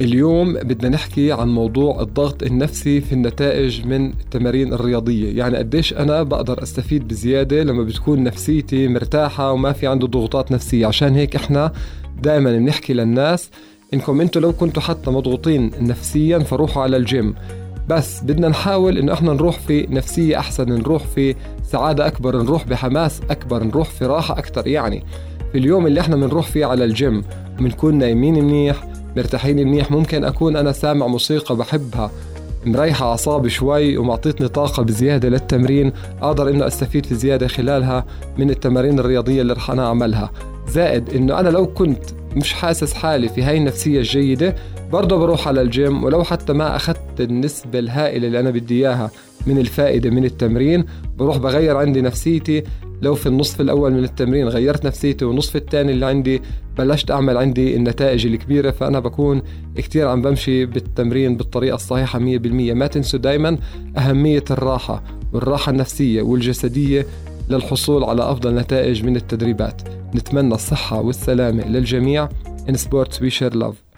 اليوم بدنا نحكي عن موضوع الضغط النفسي في النتائج من التمارين الرياضية. يعني قديش أنا بقدر أستفيد بزيادة لما بتكون نفسيتي مرتاحة وما في عنده ضغوطات نفسية. عشان هيك إحنا دائما بنحكي للناس إنكم أنتوا لو كنتوا حتى مضغوطين نفسيا فروحوا على الجيم. بس بدنا نحاول إنه إحنا نروح في نفسية أحسن نروح في سعادة أكبر نروح بحماس أكبر نروح في راحة أكتر. يعني في اليوم اللي إحنا بنروح فيه على الجيم بنكون نايمين منيح مرتاحين منيح. ممكن أكون أنا سامع موسيقى بحبها مريحة أعصابي شوي ومعطيتني طاقة بزيادة للتمرين أقدر إنه أستفيد في زيادة خلالها من التمارين الرياضية اللي رح أنا أعملها. زائد إنه أنا لو كنت مش حاسس حالي في هاي النفسية الجيدة برضه بروح على الجيم ولو حتى ما أخذت النسبة الهائلة اللي أنا بدي إياها. من الفائدة من التمرين بروح بغير عندي نفسيتي. لو في النصف الأول من التمرين غيرت نفسيتي والنصف الثاني اللي عندي بلشت أعمل عندي النتائج الكبيرة فأنا بكون كتير عم بمشي بالتمرين بالطريقة الصحيحة 100% ما تنسوا دايما أهمية الراحة والراحة النفسية والجسدية للحصول على أفضل نتائج من التدريبات. نتمنى الصحة والسلامة للجميع. In Sports We Share Love.